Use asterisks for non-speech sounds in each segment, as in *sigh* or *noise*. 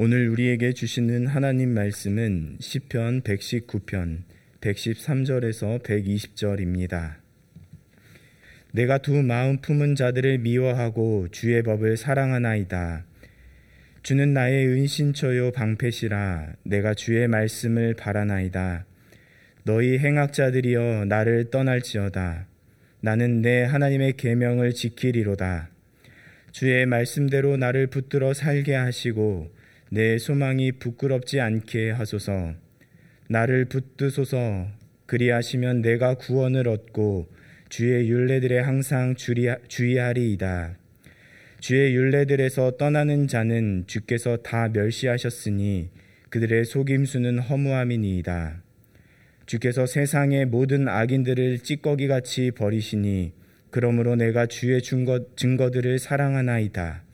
오늘 우리에게 주시는 하나님 말씀은 시편 119편 113절에서 120절입니다. 내가 두 마음 품은 자들을 미워하고 주의 법을 사랑하나이다. 주는 나의 은신처요 방패시라 내가 주의 말씀을 바라나이다. 너희 행악자들이여 나를 떠날지어다. 나는 내 하나님의 계명을 지키리로다. 주의 말씀대로 나를 붙들어 살게 하시고 내 소망이 부끄럽지 않게 하소서. 나를 붙드소서. 그리하시면 내가 구원을 얻고 주의 윤례들에 항상 주의하리이다. 주의 윤례들에서 떠나는 자는 주께서 다 멸시하셨으니 그들의 속임수는 허무함이니이다. 주께서 세상의 모든 악인들을 찌꺼기같이 버리시니 그러므로 내가 주의 증거, 증거들을 사랑하나이다.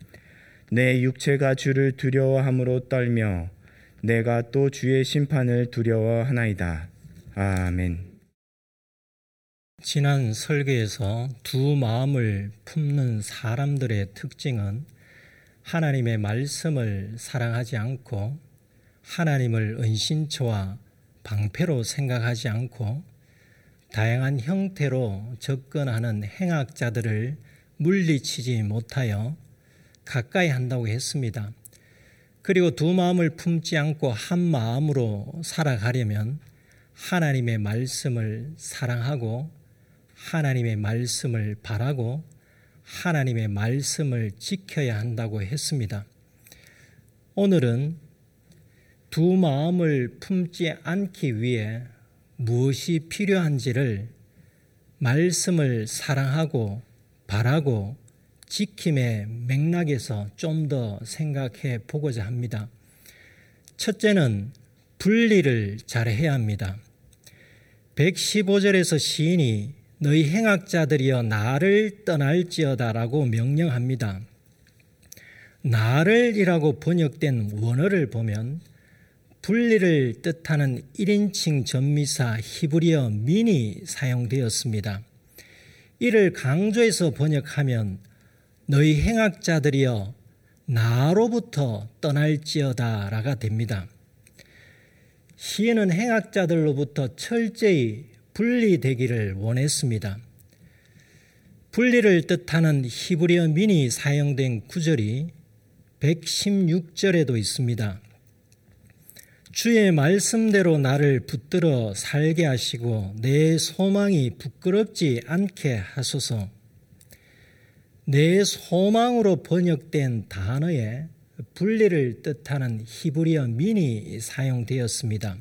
내 육체가 주를 두려워함으로 떨며 내가 또 주의 심판을 두려워하나이다. 아멘. 지난 설계에서 두 마음을 품는 사람들의 특징은 하나님의 말씀을 사랑하지 않고 하나님을 은신처와 방패로 생각하지 않고 다양한 형태로 접근하는 행악자들을 물리치지 못하여 가까이 한다고 했습니다. 그리고 두 마음을 품지 않고 한 마음으로 살아가려면 하나님의 말씀을 사랑하고 하나님의 말씀을 바라고 하나님의 말씀을 지켜야 한다고 했습니다. 오늘은 두 마음을 품지 않기 위해 무엇이 필요한지를 말씀을 사랑하고 바라고 지킴의 맥락에서 좀 더 생각해 보고자 합니다. 첫째는 분리를 잘 해야 합니다. 115절에서 시인이 너희 행악자들이여 나를 떠날지어다라고 명령합니다. 나를이라고 번역된 원어를 보면 분리를 뜻하는 1인칭 전미사 히브리어 민이 사용되었습니다. 이를 강조해서 번역하면 너희 행악자들이여 나로부터 떠날지어다라가 됩니다. 시인은 행악자들로부터 철저히 분리되기를 원했습니다. 분리를 뜻하는 히브리어 민이 사용된 구절이 116절에도 있습니다. 주의 말씀대로 나를 붙들어 살게 하시고 내 소망이 부끄럽지 않게 하소서. 내 소망으로 번역된 단어에 분리를 뜻하는 히브리어 민이 사용되었습니다.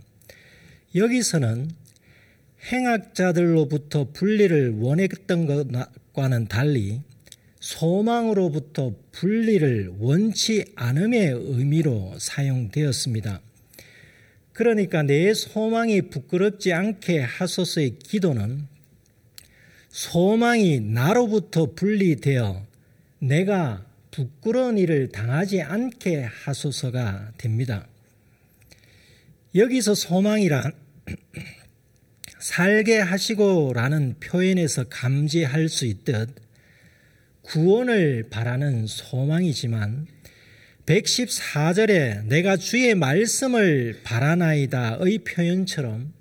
여기서는 행악자들로부터 분리를 원했던 것과는 달리 소망으로부터 분리를 원치 않음의 의미로 사용되었습니다. 그러니까 내 소망이 부끄럽지 않게 하소서의 기도는 소망이 나로부터 분리되어 내가 부끄러운 일을 당하지 않게 하소서가 됩니다. 여기서 소망이란 *clears throat* 살게 하시고라는 표현에서 감지할 수 있듯 구원을 바라는 소망이지만 114절에 내가 주의 말씀을 바라나이다의 표현처럼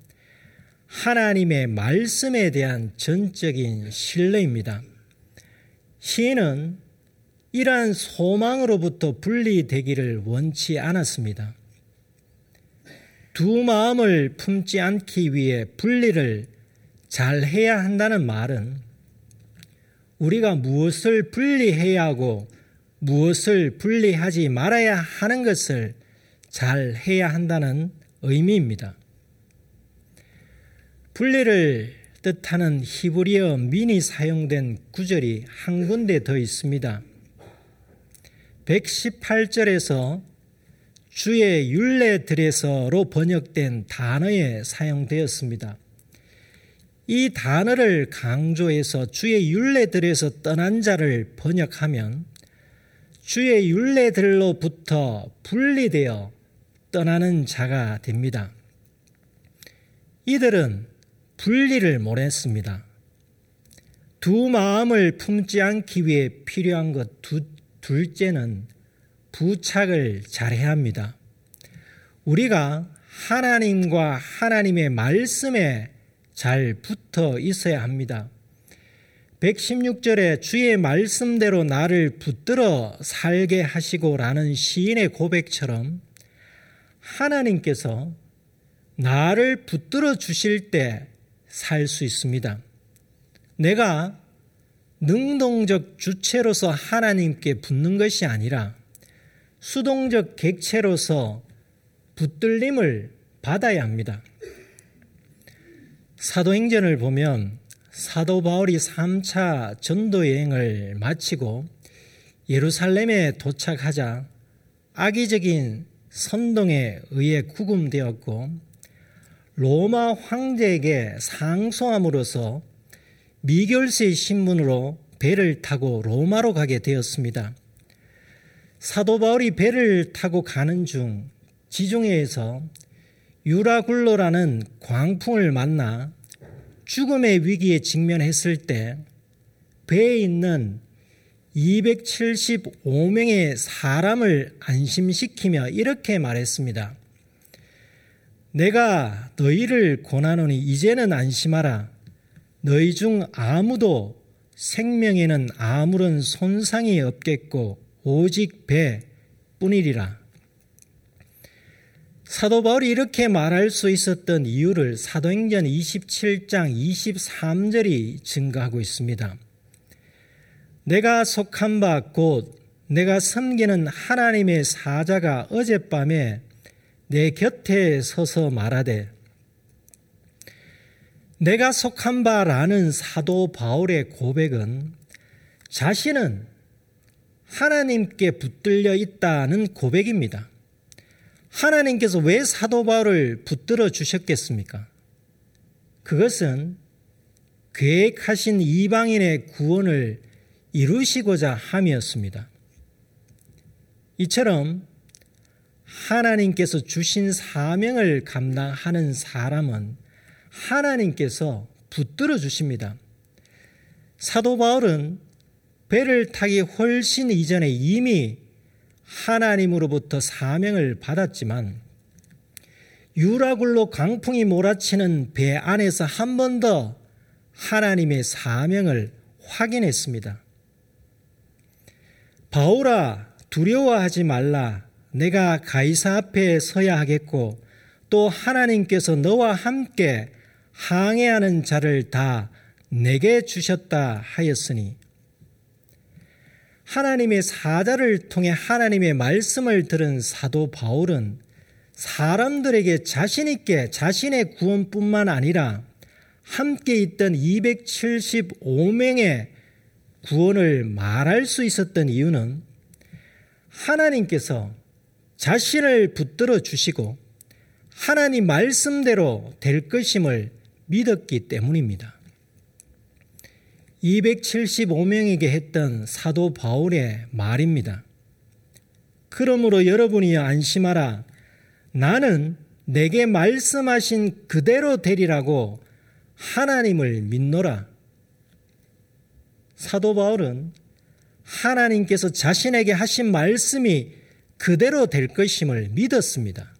하나님의 말씀에 대한 전적인 신뢰입니다. 시인은 이러한 소망으로부터 분리되기를 원치 않았습니다. 두 마음을 품지 않기 위해 분리를 잘 해야 한다는 말은 우리가 무엇을 분리해야 하고 무엇을 분리하지 말아야 하는 것을 잘 해야 한다는 의미입니다. 분리를 뜻하는 히브리어 민이 사용된 구절이 한 군데 더 있습니다. 118절에서 주의 윤례들에서로 번역된 단어에 사용되었습니다. 이 단어를 강조해서 주의 윤례들에서 떠난 자를 번역하면 주의 윤례들로부터 분리되어 떠나는 자가 됩니다. 이들은 분리를 못했습니다. 두 마음을 품지 않기 위해 필요한 것 두, 둘째는 부착을 잘해야 합니다. 우리가 하나님과 하나님의 말씀에 잘 붙어 있어야 합니다. 116절에 주의 말씀대로 나를 붙들어 살게 하시고라는 시인의 고백처럼 하나님께서 나를 붙들어 주실 때 살 수 있습니다. 내가 능동적 주체로서 하나님께 붙는 것이 아니라 수동적 객체로서 붙들림을 받아야 합니다. 사도행전을 보면 사도 바울이 3차 전도 여행을 마치고 예루살렘에 도착하자 악의적인 선동에 의해 구금되었고 로마 황제에게 상소함으로써 미결세 신문으로 배를 타고 로마로 가게 되었습니다. 사도 바울이 배를 타고 가는 중 지중해에서 유라굴로라는 광풍을 만나 죽음의 위기에 직면했을 때 배에 있는 275명의 사람을 안심시키며 이렇게 말했습니다. 내가 너희를 권하노니 이제는 안심하라. 너희 중 아무도 생명에는 아무런 손상이 없겠고 오직 배뿐이리라. 사도 바울이 이렇게 말할 수 있었던 이유를 사도행전 27장 23절이 증거하고 있습니다. 내가 속한 바 곧 내가 섬기는 하나님의 사자가 어젯밤에 내 곁에 서서 말하되 내가 속한 바라는 사도 바울의 고백은 자신은 하나님께 붙들려 있다는 고백입니다. 하나님께서 왜 사도 바울을 붙들어 주셨겠습니까? 그것은 계획하신 이방인의 구원을 이루시고자 함이었습니다. 이처럼 하나님께서 주신 사명을 감당하는 사람은 하나님께서 붙들어 주십니다. 사도 바울은 배를 타기 훨씬 이전에 이미 하나님으로부터 사명을 받았지만 유라굴로 강풍이 몰아치는 배 안에서 한 번 더 하나님의 사명을 확인했습니다. 바울아 두려워하지 말라 내가 가이사 앞에 서야 하겠고 또 하나님께서 너와 함께 항해하는 자를 다 내게 주셨다 하였으니 하나님의 사자를 통해 하나님의 말씀을 들은 사도 바울은 사람들에게 자신있게 자신의 구원뿐만 아니라 함께 있던 275명의 구원을 말할 수 있었던 이유는 하나님께서 자신을 붙들어 주시고 하나님 말씀대로 될 것임을 믿었기 때문입니다. 275명에게 했던 사도 바울의 말입니다. 그러므로 여러분이 안심하라. 나는 내게 말씀하신 그대로 되리라고 하나님을 믿노라. 사도 바울은 하나님께서 자신에게 하신 말씀이 그대로 될 것임을 믿었습니다.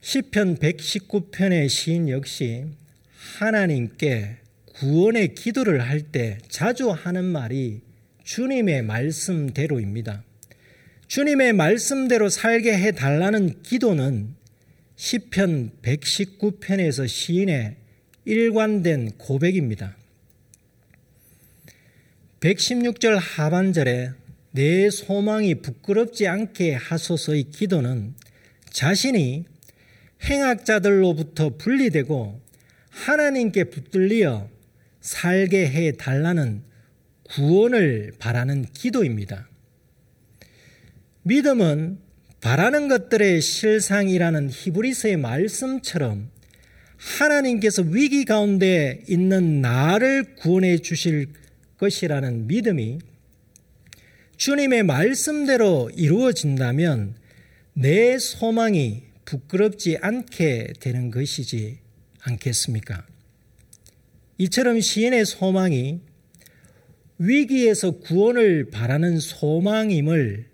시편 119편의 시인 역시 하나님께 구원의 기도를 할 때 자주 하는 말이 주님의 말씀대로입니다. 주님의 말씀대로 살게 해 달라는 기도는 시편 119편에서 시인의 일관된 고백입니다. 116절 하반절에 내 소망이 부끄럽지 않게 하소서의 기도는 자신이 행악자들로부터 분리되고 하나님께 붙들려 살게 해 달라는 구원을 바라는 기도입니다. 믿음은 바라는 것들의 실상이라는 히브리서의 말씀처럼 하나님께서 위기 가운데 있는 나를 구원해 주실 것이라는 믿음이 주님의 말씀대로 이루어진다면 내 소망이 부끄럽지 않게 되는 것이지 않겠습니까? 이처럼 시인의 소망이 위기에서 구원을 바라는 소망임을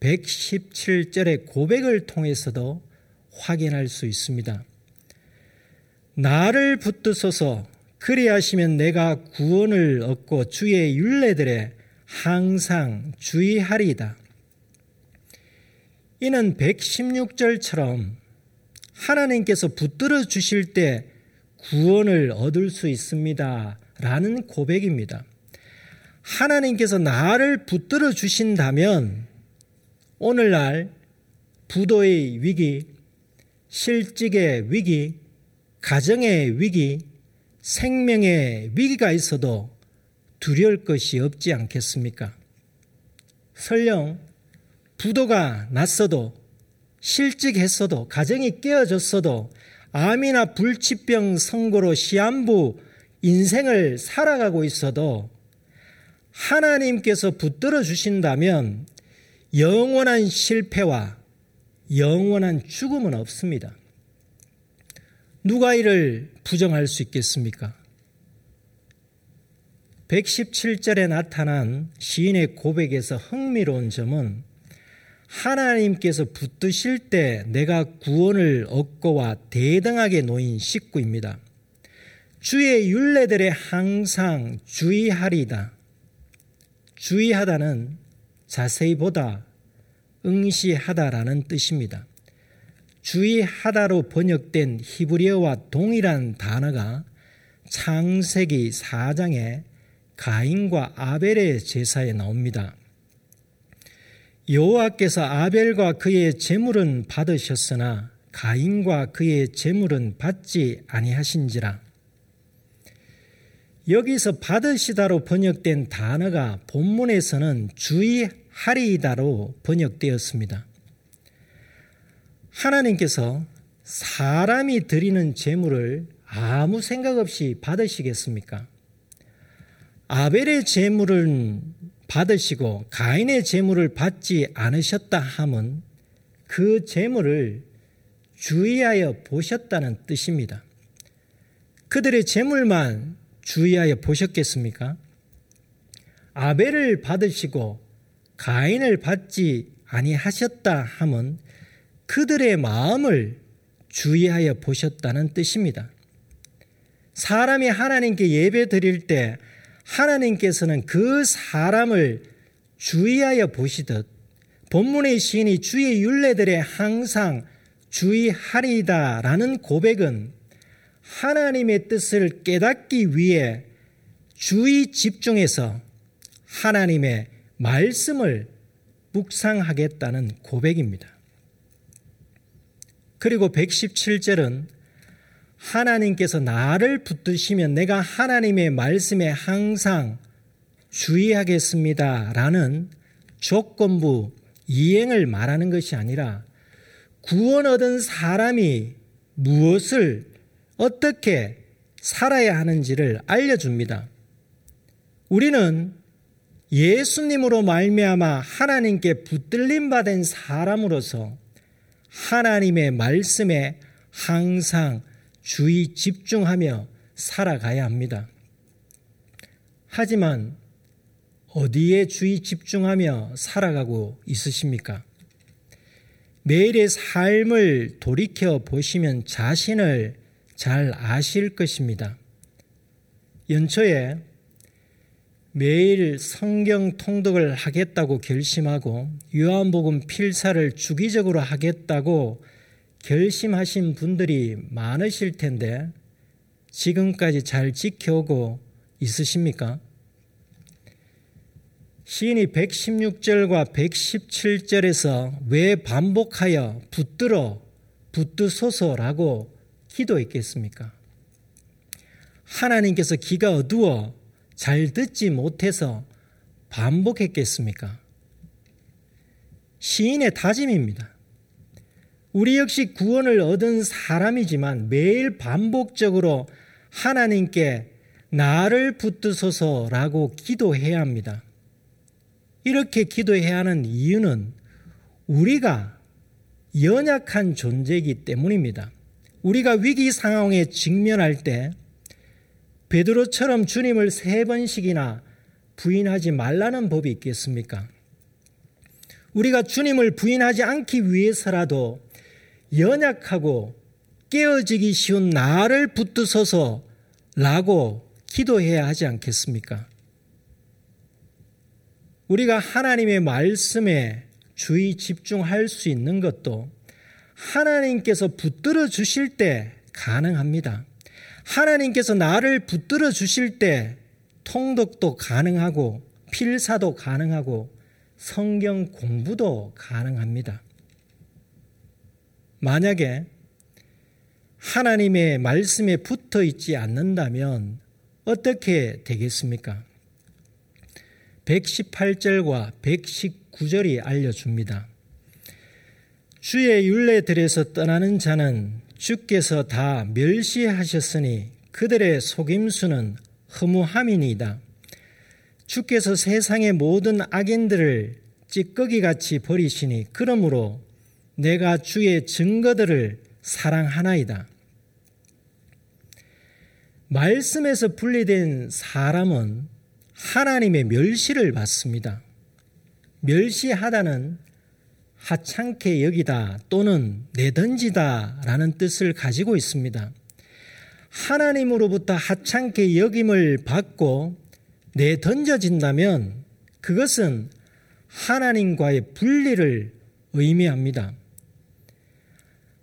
117절의 고백을 통해서도 확인할 수 있습니다. 나를 붙드소서 그리하시면 내가 구원을 얻고 주의 윤례들에 항상 주의하리이다. 이는 116절처럼 하나님께서 붙들어 주실 때 구원을 얻을 수 있습니다. 라는 고백입니다. 하나님께서 나를 붙들어 주신다면 오늘날 부도의 위기, 실직의 위기, 가정의 위기, 생명의 위기가 있어도 두려울 것이 없지 않겠습니까? 설령 부도가 났어도 실직했어도 가정이 깨어졌어도 암이나 불치병 선고로 시한부 인생을 살아가고 있어도 하나님께서 붙들어 주신다면 영원한 실패와 영원한 죽음은 없습니다. 누가 이를 부정할 수 있겠습니까? 117절에 나타난 시인의 고백에서 흥미로운 점은 하나님께서 붙드실 때 내가 구원을 얻고와 대등하게 놓인 식구입니다. 주의 윤례들에 항상 주의하리다. 주의하다는 자세히 보다, 응시하다라는 뜻입니다. 주의하다로 번역된 히브리어와 동일한 단어가 창세기 4장에 가인과 아벨의 제사에 나옵니다. 여호와께서 아벨과 그의 제물은 받으셨으나 가인과 그의 제물은 받지 아니하신지라. 여기서 받으시다로 번역된 단어가 본문에서는 주의하리이다로 번역되었습니다. 하나님께서 사람이 드리는 제물을 아무 생각 없이 받으시겠습니까? 아벨의 제물은 받으시고 가인의 제물을 받지 않으셨다 함은 그 제물을 주의하여 보셨다는 뜻입니다. 그들의 제물만 주의하여 보셨겠습니까? 아벨을 받으시고 가인을 받지 아니하셨다 함은 그들의 마음을 주의하여 보셨다는 뜻입니다. 사람이 하나님께 예배 드릴 때 하나님께서는 그 사람을 주의하여 보시듯 본문의 시인이 주의 윤례들에 항상 주의하리다라는 고백은 하나님의 뜻을 깨닫기 위해 주의 집중해서 하나님의 말씀을 묵상하겠다는 고백입니다. 그리고 117절은 하나님께서 나를 붙드시면 내가 하나님의 말씀에 항상 주의하겠습니다. 라는 조건부 이행을 말하는 것이 아니라 구원 얻은 사람이 무엇을 어떻게 살아야 하는지를 알려줍니다. 우리는 예수님으로 말미암아 하나님께 붙들림 받은 사람으로서 하나님의 말씀에 항상 주의 집중하며 살아가야 합니다. 하지만 어디에 주의 집중하며 살아가고 있으십니까? 매일의 삶을 돌이켜 보시면 자신을 잘 아실 것입니다. 연초에 매일 성경 통독을 하겠다고 결심하고 요한복음 필사를 주기적으로 하겠다고 결심하신 분들이 많으실 텐데 지금까지 잘 지켜오고 있으십니까? 시인이 116절과 117절에서 왜 반복하여 붙들어 붙드소서라고 기도했겠습니까? 하나님께서 귀가 어두워 잘 듣지 못해서 반복했겠습니까? 시인의 다짐입니다. 우리 역시 구원을 얻은 사람이지만 매일 반복적으로 하나님께 나를 붙드소서라고 기도해야 합니다. 이렇게 기도해야 하는 이유는 우리가 연약한 존재이기 때문입니다. 우리가 위기 상황에 직면할 때 베드로처럼 주님을 세 번씩이나 부인하지 말라는 법이 있겠습니까? 우리가 주님을 부인하지 않기 위해서라도 연약하고 깨어지기 쉬운 나를 붙드서서 라고 기도해야 하지 않겠습니까? 우리가 하나님의 말씀에 주의 집중할 수 있는 것도 하나님께서 붙들어 주실 때 가능합니다. 하나님께서 나를 붙들어 주실 때 통독도 가능하고 필사도 가능하고 성경 공부도 가능합니다. 만약에 하나님의 말씀에 붙어 있지 않는다면 어떻게 되겠습니까? 118절과 119절이 알려줍니다. 주의 윤례들에서 떠나는 자는 주께서 다 멸시하셨으니 그들의 속임수는 허무함이니이다. 주께서 세상의 모든 악인들을 찌꺼기 같이 버리시니 그러므로 내가 주의 증거들을 사랑하나이다. 말씀에서 분리된 사람은 하나님의 멸시를 받습니다. 멸시하다는 하찮게 여기다 또는 내던지다 라는 뜻을 가지고 있습니다. 하나님으로부터 하찮게 여김을 받고 내던져진다면 그것은 하나님과의 분리를 의미합니다.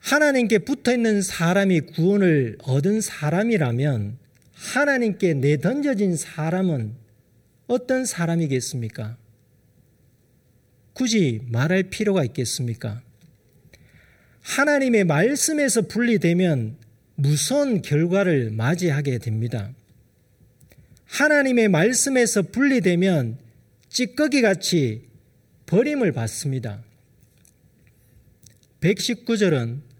하나님께 붙어 있는 사람이 구원을 얻은 사람이라면 하나님께 내던져진 사람은 어떤 사람이겠습니까? 굳이 말할 필요가 있겠습니까? 하나님의 말씀에서 분리되면 무서운 결과를 맞이하게 됩니다. 하나님의 말씀에서 분리되면 찌꺼기 같이 버림을 받습니다. 119절은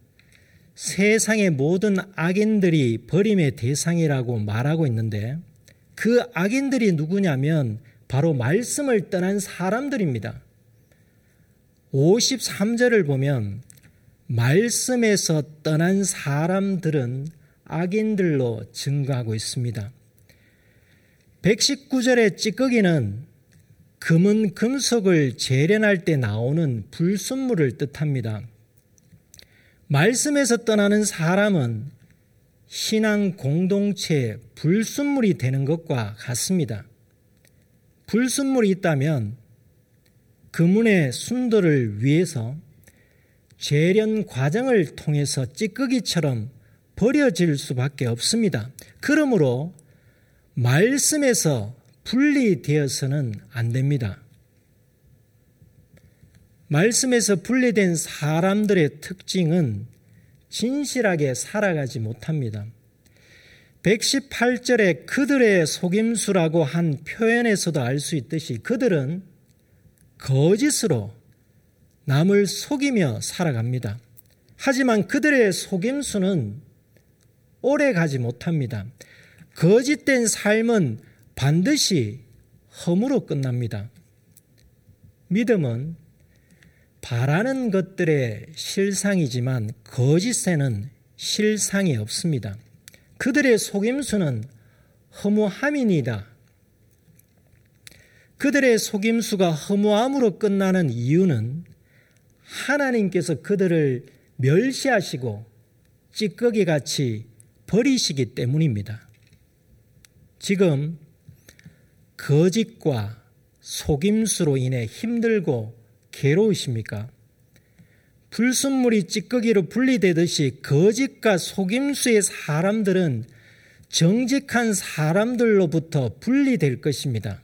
세상의 모든 악인들이 버림의 대상이라고 말하고 있는데 그 악인들이 누구냐면 바로 말씀을 떠난 사람들입니다. 53절을 보면 말씀에서 떠난 사람들은 악인들로 증가하고 있습니다. 119절의 찌꺼기는 금은 금속을 재련할 때 나오는 불순물을 뜻합니다. 말씀에서 떠나는 사람은 신앙 공동체의 불순물이 되는 것과 같습니다. 불순물이 있다면 그문의 순도를 위해서 재련 과정을 통해서 찌꺼기처럼 버려질 수밖에 없습니다. 그러므로 말씀에서 분리되어서는 안 됩니다. 말씀에서 분리된 사람들의 특징은 진실하게 살아가지 못합니다. 118절에 그들의 속임수라고 한 표현에서도 알 수 있듯이 그들은 거짓으로 남을 속이며 살아갑니다. 하지만 그들의 속임수는 오래 가지 못합니다. 거짓된 삶은 반드시 허무로 끝납니다. 믿음은 바라는 것들의 실상이지만 거짓에는 실상이 없습니다. 그들의 속임수는 허무함이니다. 그들의 속임수가 허무함으로 끝나는 이유는 하나님께서 그들을 멸시하시고 찌꺼기 같이 버리시기 때문입니다. 지금 거짓과 속임수로 인해 힘들고 괴로우십니까? 불순물이 찌꺼기로 분리되듯이 거짓과 속임수의 사람들은 정직한 사람들로부터 분리될 것입니다.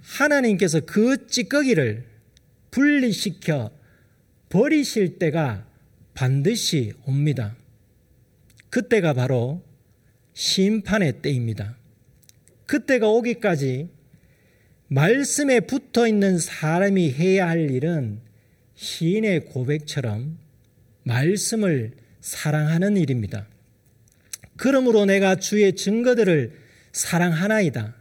하나님께서 그 찌꺼기를 분리시켜 버리실 때가 반드시 옵니다. 그때가 바로 심판의 때입니다. 그때가 오기까지 말씀에 붙어 있는 사람이 해야 할 일은 시인의 고백처럼 말씀을 사랑하는 일입니다. 그러므로 내가 주의 증거들을 사랑하나이다.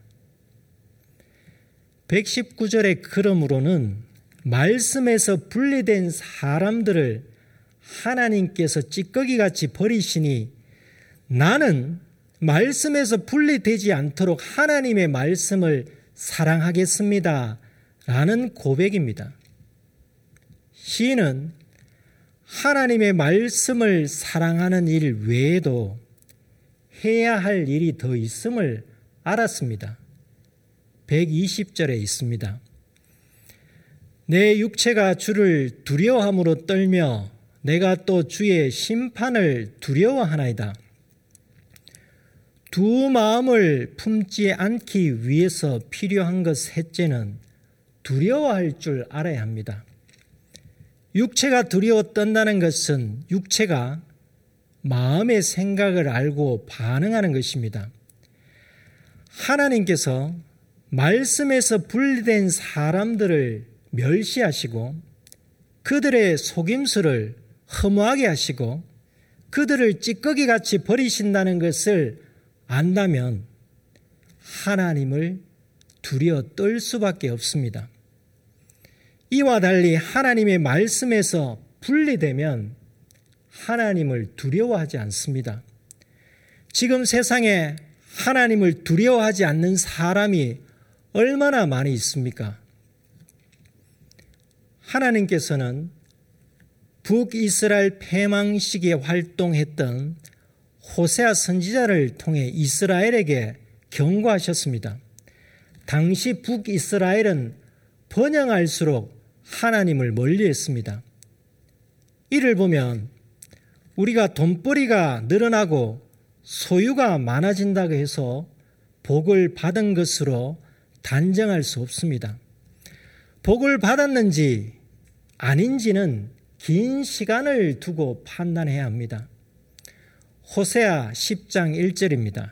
119절의 그러므로는 말씀에서 분리된 사람들을 하나님께서 찌꺼기 같이 버리시니 나는 말씀에서 분리되지 않도록 하나님의 말씀을 사랑하겠습니다. 라는 고백입니다. 시인은 하나님의 말씀을 사랑하는 일 외에도 해야 할 일이 더 있음을 알았습니다. 120절에 있습니다. 내 육체가 주를 두려워함으로 떨며 내가 또 주의 심판을 두려워하나이다. 두 마음을 품지 않기 위해서 필요한 것 셋째는 두려워할 줄 알아야 합니다. 육체가 두려워 떤다는 것은 육체가 마음의 생각을 알고 반응하는 것입니다. 하나님께서 말씀에서 분리된 사람들을 멸시하시고 그들의 속임수를 허무하게 하시고 그들을 찌꺼기 같이 버리신다는 것을 안다면 하나님을 두려워 떨 수밖에 없습니다. 이와 달리 하나님의 말씀에서 분리되면 하나님을 두려워하지 않습니다. 지금 세상에 하나님을 두려워하지 않는 사람이 얼마나 많이 있습니까? 하나님께서는 북이스라엘 패망 시기에 활동했던 호세아 선지자를 통해 이스라엘에게 경고하셨습니다. 당시 북이스라엘은 번영할수록 하나님을 멀리 했습니다. 이를 보면 우리가 돈벌이가 늘어나고 소유가 많아진다고 해서 복을 받은 것으로 단정할 수 없습니다. 복을 받았는지 아닌지는 긴 시간을 두고 판단해야 합니다. 호세아 10장 1절입니다.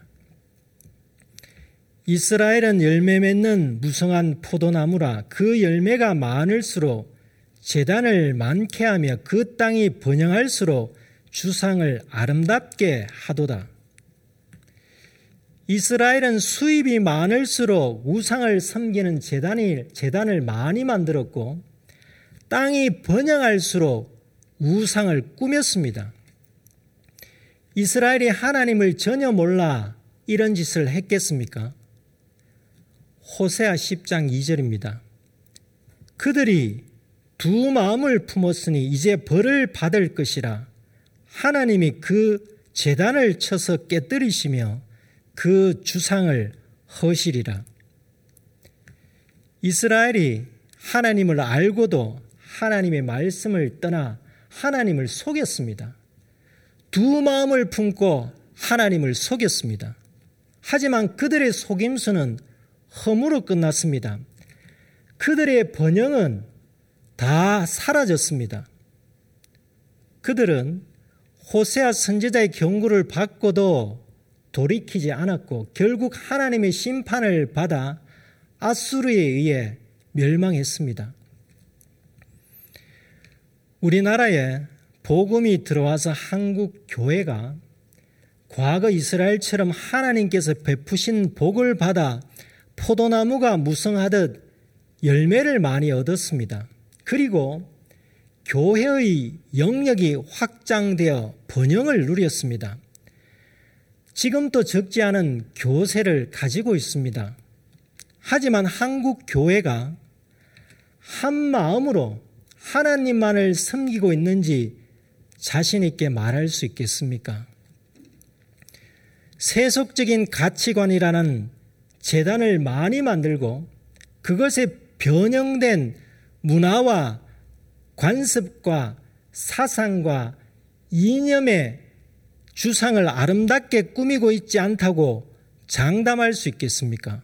이스라엘은 열매 맺는 무성한 포도나무라 그 열매가 많을수록 재단을 많게 하며 그 땅이 번영할수록 주상을 아름답게 하도다. 이스라엘은 수입이 많을수록 우상을 섬기는 재단이, 재단을 많이 만들었고 땅이 번영할수록 우상을 꾸몄습니다. 이스라엘이 하나님을 전혀 몰라 이런 짓을 했겠습니까? 호세아 10장 2절입니다. 그들이 두 마음을 품었으니 이제 벌을 받을 것이라 하나님이 그 재단을 쳐서 깨뜨리시며 그 주상을 허시리라. 이스라엘이 하나님을 알고도 하나님의 말씀을 떠나 하나님을 속였습니다. 두 마음을 품고 하나님을 속였습니다. 하지만 그들의 속임수는 허무로 끝났습니다. 그들의 번영은 다 사라졌습니다. 그들은 호세아 선지자의 경고를 받고도 돌이키지 않았고 결국 하나님의 심판을 받아 아수르에 의해 멸망했습니다. 우리나라에 복음이 들어와서 한국 교회가 과거 이스라엘처럼 하나님께서 베푸신 복을 받아 포도나무가 무성하듯 열매를 많이 얻었습니다. 그리고 교회의 영역이 확장되어 번영을 누렸습니다. 지금도 적지 않은 교세를 가지고 있습니다. 하지만 한국 교회가 한 마음으로 하나님만을 섬기고 있는지 자신 있게 말할 수 있겠습니까? 세속적인 가치관이라는 재단을 많이 만들고 그것에 변형된 문화와 관습과 사상과 이념의 주상을 아름답게 꾸미고 있지 않다고 장담할 수 있겠습니까?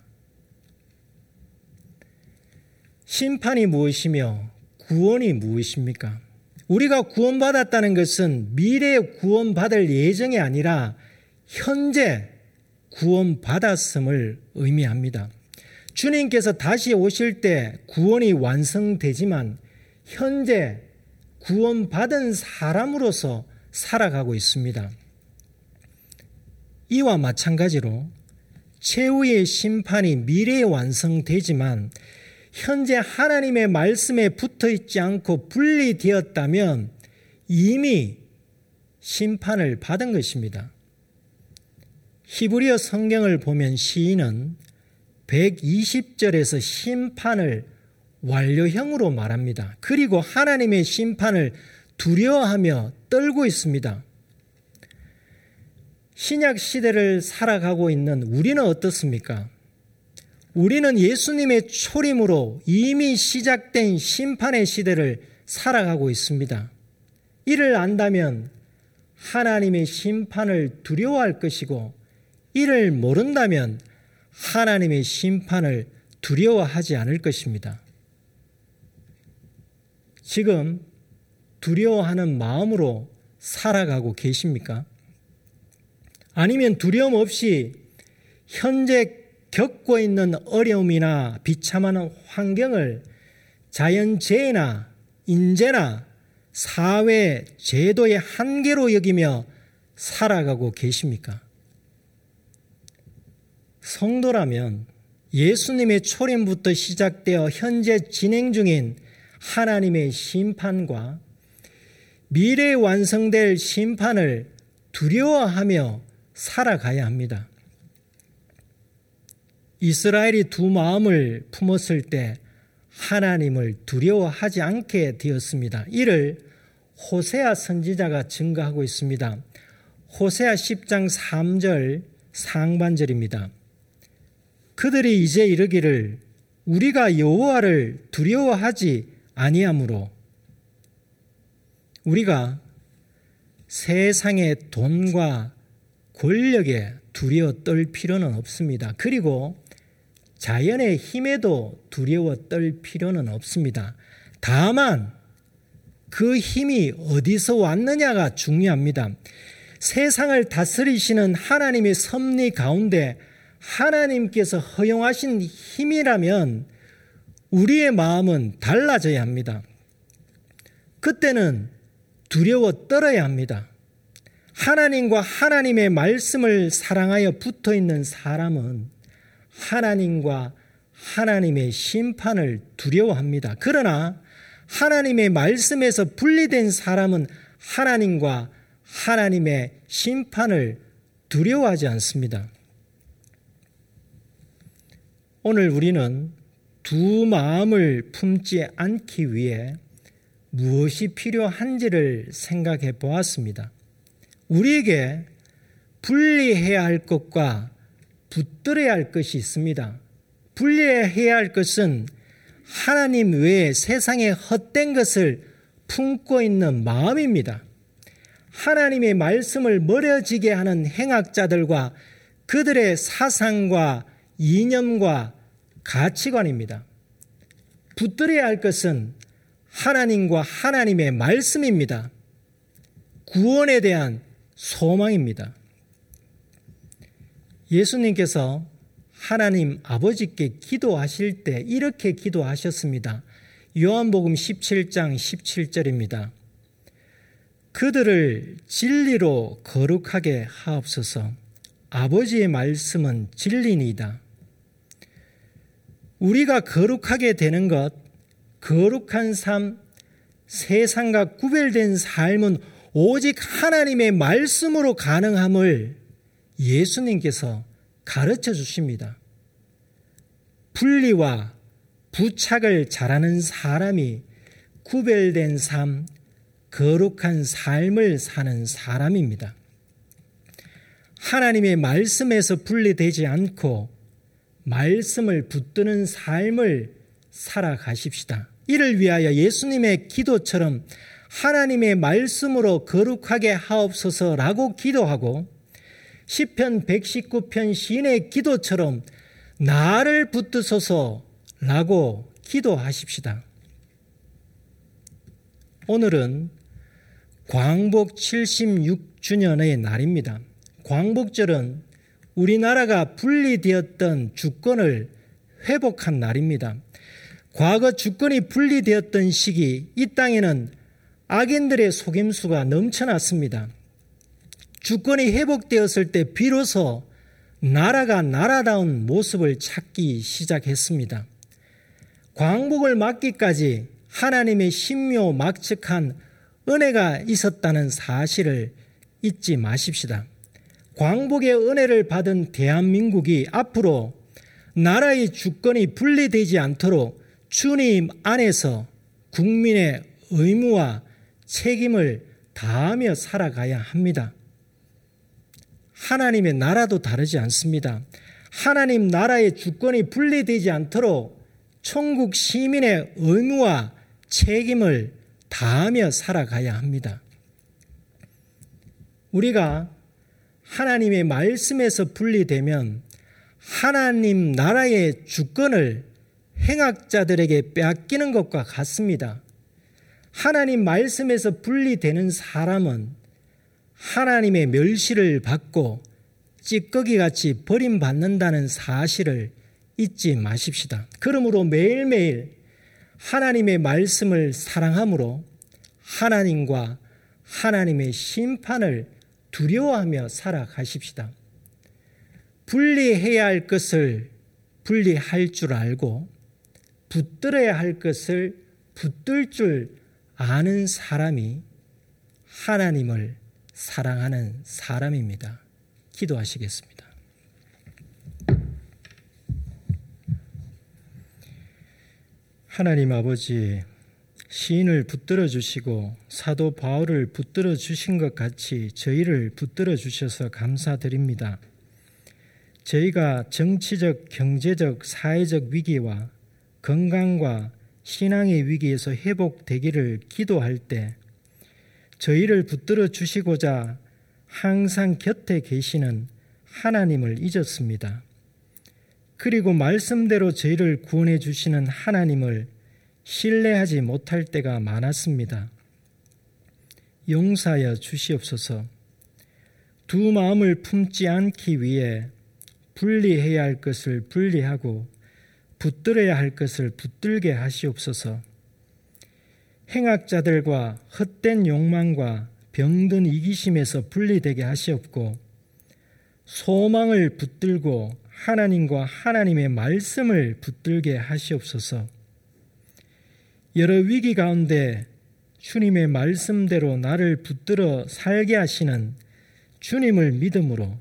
심판이 무엇이며 구원이 무엇입니까? 우리가 구원받았다는 것은 미래에 구원받을 예정이 아니라 현재 구원받았음을 의미합니다. 주님께서 다시 오실 때 구원이 완성되지만 현재 구원받은 사람으로서 살아가고 있습니다. 이와 마찬가지로 최후의 심판이 미래에 완성되지만 현재 하나님의 말씀에 붙어 있지 않고 분리되었다면 이미 심판을 받은 것입니다. 히브리어 성경을 보면 시인은 120절에서 심판을 완료형으로 말합니다. 그리고 하나님의 심판을 두려워하며 떨고 있습니다. 신약 시대를 살아가고 있는 우리는 어떻습니까? 우리는 예수님의 초림으로 이미 시작된 심판의 시대를 살아가고 있습니다. 이를 안다면 하나님의 심판을 두려워할 것이고 이를 모른다면 하나님의 심판을 두려워하지 않을 것입니다. 지금 두려워하는 마음으로 살아가고 계십니까? 아니면 두려움 없이 현재 겪고 있는 어려움이나 비참한 환경을 자연재해나 인재나 사회 제도의 한계로 여기며 살아가고 계십니까? 성도라면 예수님의 초림부터 시작되어 현재 진행 중인 하나님의 심판과 미래에 완성될 심판을 두려워하며 살아가야 합니다. 이스라엘이 두 마음을 품었을 때 하나님을 두려워하지 않게 되었습니다. 이를 호세아 선지자가 증거하고 있습니다. 호세아 10장 3절 상반절입니다. 그들이 이제 이르기를 우리가 여호와를 두려워하지 아니하므로 우리가 세상의 돈과 권력에 두려워 떨 필요는 없습니다. 그리고 자연의 힘에도 두려워 떨 필요는 없습니다. 다만 그 힘이 어디서 왔느냐가 중요합니다. 세상을 다스리시는 하나님의 섭리 가운데 하나님께서 허용하신 힘이라면 우리의 마음은 달라져야 합니다. 그때는 두려워 떨어야 합니다. 하나님과 하나님의 말씀을 사랑하여 붙어 있는 사람은 하나님과 하나님의 심판을 두려워합니다. 그러나 하나님의 말씀에서 분리된 사람은 하나님과 하나님의 심판을 두려워하지 않습니다. 오늘 우리는 두 마음을 품지 않기 위해 무엇이 필요한지를 생각해 보았습니다. 우리에게 분리해야 할 것과 붙들어야 할 것이 있습니다. 분리해야 할 것은 하나님 외에 세상에 헛된 것을 품고 있는 마음입니다. 하나님의 말씀을 멀어지게 하는 행악자들과 그들의 사상과 이념과 가치관입니다. 붙들어야 할 것은 하나님과 하나님의 말씀입니다. 구원에 대한 소망입니다. 예수님께서 하나님 아버지께 기도하실 때 이렇게 기도하셨습니다. 요한복음 17장 17절입니다. 그들을 진리로 거룩하게 하옵소서. 아버지의 말씀은 진리니이다. 우리가 거룩하게 되는 것, 거룩한 삶, 세상과 구별된 삶은 오직 하나님의 말씀으로 가능함을 예수님께서 가르쳐 주십니다. 분리와 부착을 잘하는 사람이 구별된 삶, 거룩한 삶을 사는 사람입니다. 하나님의 말씀에서 분리되지 않고 말씀을 붙드는 삶을 살아가십시다. 이를 위하여 예수님의 기도처럼 하나님의 말씀으로 거룩하게 하옵소서라고 기도하고 시편 119편 시인의 기도처럼 나를 붙드소서라고 기도하십시다. 오늘은 광복 76주년의 날입니다. 광복절은 우리나라가 분리되었던 주권을 회복한 날입니다. 과거 주권이 분리되었던 시기 이 땅에는 악인들의 속임수가 넘쳐났습니다. 주권이 회복되었을 때 비로소 나라가 나라다운 모습을 찾기 시작했습니다. 광복을 막기까지 하나님의 신묘 막측한 은혜가 있었다는 사실을 잊지 마십시다. 광복의 은혜를 받은 대한민국이 앞으로 나라의 주권이 분리되지 않도록 주님 안에서 국민의 의무와 책임을 다하며 살아가야 합니다. 하나님의 나라도 다르지 않습니다. 하나님 나라의 주권이 분리되지 않도록 천국 시민의 의무와 책임을 다하며 살아가야 합니다. 우리가 하나님의 말씀에서 분리되면 하나님 나라의 주권을 행악자들에게 빼앗기는 것과 같습니다. 하나님 말씀에서 분리되는 사람은 하나님의 멸시를 받고 찌꺼기 같이 버림받는다는 사실을 잊지 마십시다. 그러므로 매일매일 하나님의 말씀을 사랑함으로 하나님과 하나님의 심판을 두려워하며 살아가십시다. 분리해야 할 것을 분리할 줄 알고 붙들어야 할 것을 붙들 줄 아는 사람이 하나님을 사랑하는 사람입니다. 기도하시겠습니다. 하나님 아버지, 시인을 붙들어 주시고 사도 바울을 붙들어 주신 것 같이 저희를 붙들어 주셔서 감사드립니다. 저희가 정치적, 경제적, 사회적 위기와 건강과 신앙의 위기에서 회복되기를 기도할 때 저희를 붙들어 주시고자 항상 곁에 계시는 하나님을 잊었습니다. 그리고 말씀대로 저희를 구원해 주시는 하나님을 신뢰하지 못할 때가 많았습니다. 용사여 주시옵소서. 두 마음을 품지 않기 위해 분리해야 할 것을 분리하고 붙들어야 할 것을 붙들게 하시옵소서. 행악자들과 헛된 욕망과 병든 이기심에서 분리되게 하시옵고 소망을 붙들고 하나님과 하나님의 말씀을 붙들게 하시옵소서. 여러 위기 가운데 주님의 말씀대로 나를 붙들어 살게 하시는 주님을 믿음으로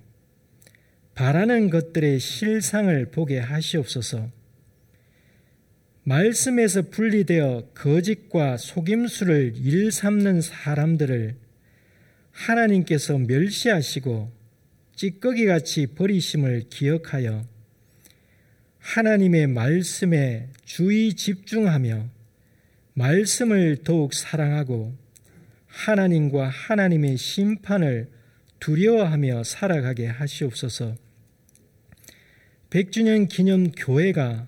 바라는 것들의 실상을 보게 하시옵소서. 말씀에서 분리되어 거짓과 속임수를 일삼는 사람들을 하나님께서 멸시하시고 찌꺼기 같이 버리심을 기억하여 하나님의 말씀에 주의 집중하며 말씀을 더욱 사랑하고 하나님과 하나님의 심판을 두려워하며 살아가게 하시옵소서. 백주년 기념 교회가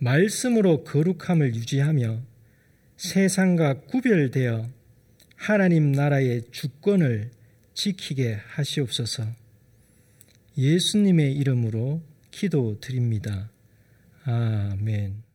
말씀으로 거룩함을 유지하며 세상과 구별되어 하나님 나라의 주권을 지키게 하시옵소서. 예수님의 이름으로 기도드립니다. 아멘.